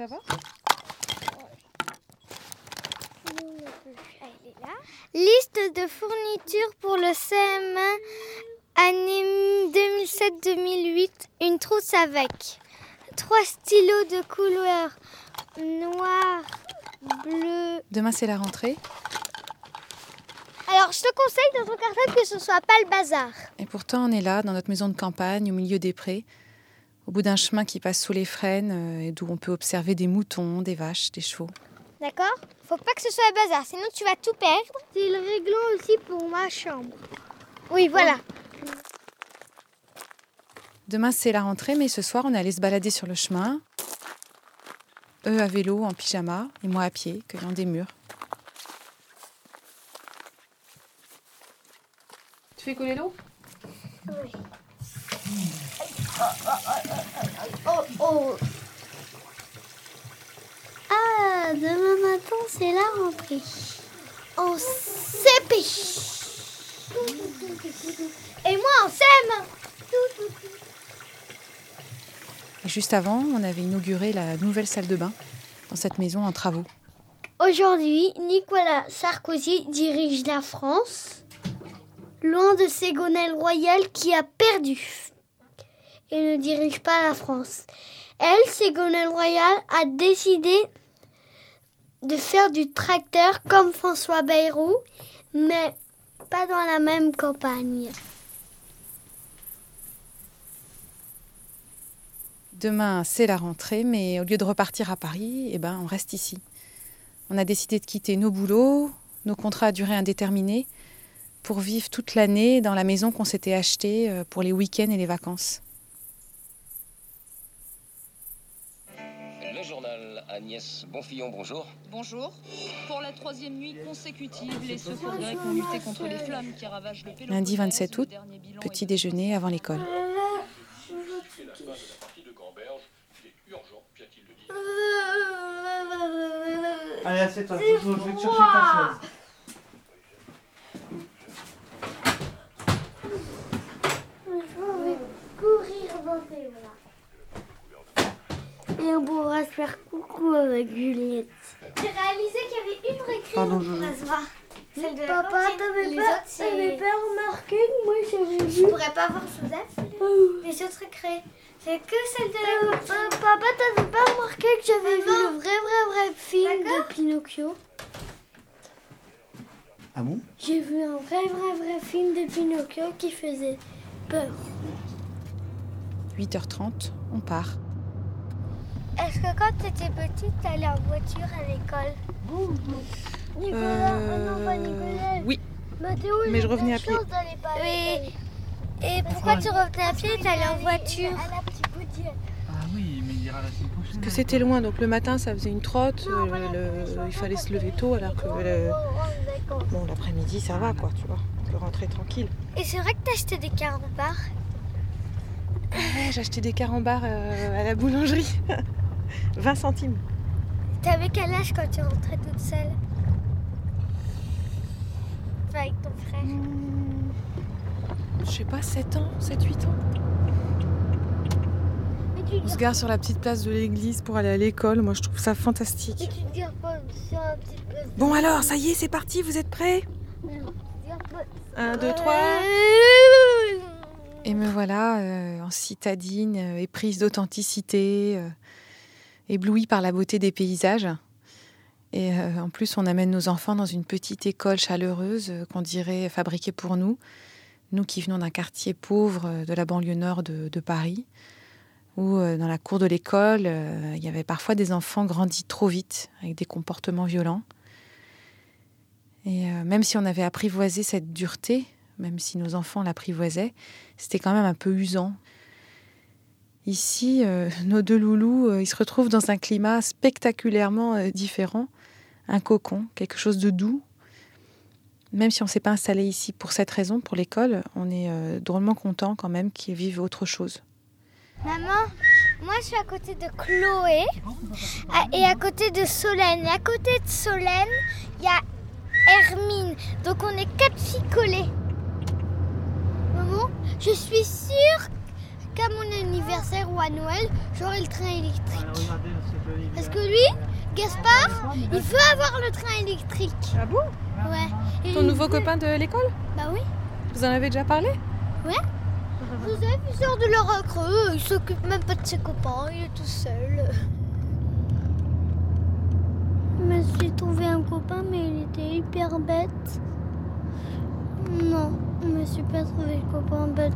Ça va Liste de fournitures pour le CM1 année 2007-2008. Une trousse avec trois stylos de couleur noir, bleu. Demain, c'est la rentrée. Alors, je te conseille dans ton cartable que ce soit pas le bazar. Et pourtant, on est là, dans notre maison de campagne, au milieu des prés, au bout d'un chemin qui passe sous les frênes euh, et d'où on peut observer des moutons, des vaches, des chevaux. D'accord? Faut pas que ce soit le bazar, sinon tu vas tout perdre. C'est le réglant aussi pour ma chambre. Oui, voilà. Demain, c'est la rentrée, mais ce soir, on est allé se balader sur le chemin. Eux à vélo, en pyjama, et moi à pied, cueillant des murs. Tu fais couler l'eau? Oui. Oh, oh. Ah, demain matin, c'est la rentrée. En CP. Et moi, en SEM. Et juste avant, on avait inauguré la nouvelle salle de bain dans cette maison en travaux. Aujourd'hui, Nicolas Sarkozy dirige la France, loin de Ségolène Royal qui a perdu et ne dirige pas la France. Elle, Ségolène Royal, a décidé de faire du tracteur comme François Bayrou, mais pas dans la même campagne. Demain, c'est la rentrée, mais au lieu de repartir à Paris, eh ben, on reste ici. On a décidé de quitter nos boulots, nos contrats à durée indéterminée, pour vivre toute l'année dans la maison qu'on s'était achetée euh, pour les week-ends et les vacances. Agnès Bonfillon, bonjour. Bonjour. Pour la troisième nuit consécutive, les secours grecs ont lutté contre les flammes qui ravagent le Péloponnèse. Lundi 27 août, petit déjeuner avant l'école. Allez, assieds-toi, je vais te chercher ta chaise. Je vais courir dans bras. Et on pourra se faire avec Juliette. J'ai réalisé qu'il y avait une récré Pardon, se voir. Celle de la Papa, t'avais pas, t'avais pas remarqué que moi j'avais Je vu. pourrais pas voir Joseph. Les autres récré. C'est que celle de la Euh, euh, papa, t'avais pas remarqué que j'avais vu le vrai, vrai, vrai film de Pinocchio? Ah bon? J'ai vu un vrai, vrai, vrai film de Pinocchio qui faisait peur. 8h30, on part. Est-ce que quand t'étais petite, t'allais en voiture à l'école Nicolas, ah non, pas Euh, Nicolas. oui, Mathéo, mais je revenais la à pied. chance d'aller pas à Oui. Et pourquoi tu revenais à pied et t'allais en voiture. Ah oui, mais il ira la semaine prochaine. Parce que c'était loin, donc le matin ça faisait une trotte, Non, euh, voilà, le- il fallait se lever tôt alors que le- Oh, oh, d'accord. bon, l'après-midi ça va quoi, tu vois. On peut rentrer tranquille. Et c'est vrai que t'as acheté des carambars Ouais, j'ai acheté des carambars euh, à la boulangerie. 20 centimes. T'avais quel âge quand tu rentrais toute seule? Enfin, avec ton frère. Je sais pas, 7 ans, 7-8 ans. On se gare sur la petite place de l'église pour aller à l'école. Moi je trouve ça fantastique. tu te gares pas sur un petit peu. Bon alors, ça y est, c'est parti, vous êtes prêts? Gare pas- 1, 2, 3. Et me voilà euh, en citadine, euh, éprise d'authenticité, euh, éblouie par la beauté des paysages. Et euh, en plus, on amène nos enfants dans une petite école chaleureuse euh, qu'on dirait fabriquée pour nous, nous qui venons d'un quartier pauvre euh, de la banlieue nord de, Paris, où dans la cour de l'école, il y avait parfois des enfants grandis trop vite, avec des comportements violents. Et même si on avait apprivoisé cette dureté, même si nos enfants l'apprivoisaient, c'était quand même un peu usant. Ici, euh, nos deux loulous, euh, ils se retrouvent dans un climat spectaculairement euh, différent, un cocon, quelque chose de doux. Même si on ne s'est pas installé ici pour cette raison, pour l'école, on est drôlement content quand même qu'ils vivent autre chose. Maman, moi je suis à côté de Chloé et à côté de Solène. Et à côté de Solène, il y a Hermine. Donc on est quatre filles collées. Maman, je suis sûre qu'à mon anniversaire, ou à Noël, j'aurai le train électrique. Joli. Parce que lui, Gaspard, il veut avoir le train électrique. Ah bon Ouais. Et Ton nouveau veut- copain de l'école Bah oui. Vous en avez déjà parlé Vous avez vu sort de leur creux, il s'occupe même pas de ses copains, il est tout seul. Je me suis trouvé un copain, mais il était hyper bête. Non, je me suis pas trouvé le copain bête.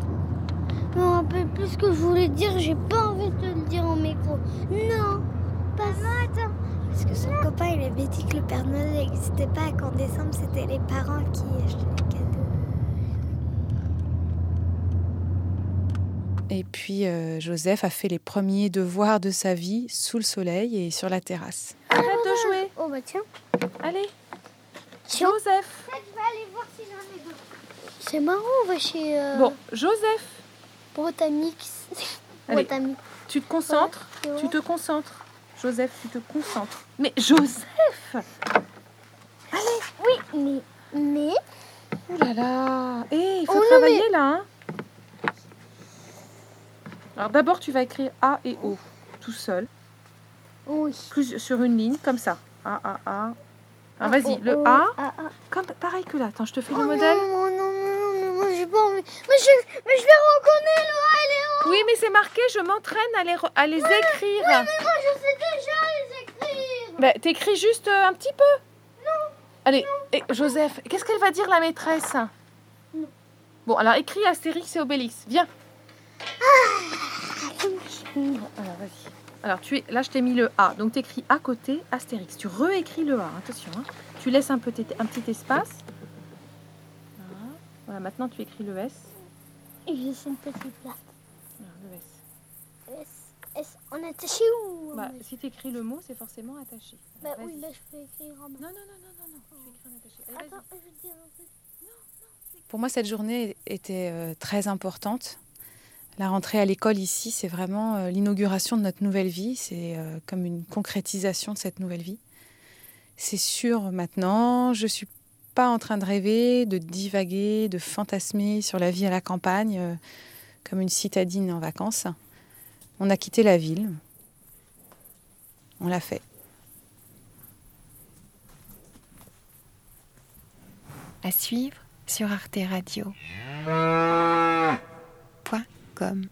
Ce que je voulais dire, j'ai pas envie de te le dire en micro. Non, pas ça. attends. Parce que son copain, il avait dit que le Père Noël n'existait pas, qu'en décembre, c'était les parents qui achetaient les cadeaux. Et puis euh, Joseph a fait les premiers devoirs de sa vie sous le soleil et sur la terrasse. Arrête de jouer. Oh bah tiens. Allez. Tiens. Joseph. Je vais aller voir s'il en est d'autres. C'est marrant, on va chez euh, Bon, Joseph, Brotamix. Allez. Tu te concentres. Ouais, Tu te concentres. Joseph, tu te concentres. Mais Joseph Oui, mais. Mais. Oh là là Eh, il faut Oh non, travailler là, hein Alors d'abord, tu vas écrire A et O, tout seul, Oui. plus sur une ligne, comme ça. A, A, A. Ah, vas-y, Oh, le oh, A, comme, pareil que là. Attends, je te fais Oh le modèle. Non, non, non, non, moi j'ai pas envie. Mais je, mais je les c'est marqué, je m'entraîne à les, à les écrire. Mais moi je sais déjà les écrire. Bah, T'écris juste euh, un petit peu. Non. Allez, et Joseph, qu'est-ce qu'elle va dire la maîtresse? Bon, alors écris Astérix et Obélix. Viens. Bon, alors vas-y. Alors tu es, là, je t'ai mis le A. Donc tu écris à côté Astérix. Tu réécris le A. Attention. hein. Tu laisses un petit, un petit espace. Voilà. Voilà, maintenant tu écris le S. Et une petite place. Le S. S, S, en attaché ou Bah, si tu écris le mot, c'est forcément attaché. Bah oui, là je peux écrire en. Non, non, non, non, non, non. Tu écris en attaché. Attends, je vais te dire un truc. Pour moi, cette journée était euh, très importante. La rentrée à l'école ici, c'est vraiment euh, l'inauguration de notre nouvelle vie. C'est euh, comme une concrétisation de cette nouvelle vie. C'est sûr maintenant, je suis pas en train de rêver, de divaguer, de fantasmer sur la vie à la campagne euh, comme une citadine en vacances. On a quitté la ville. On l'a fait. À suivre sur arteradio.com.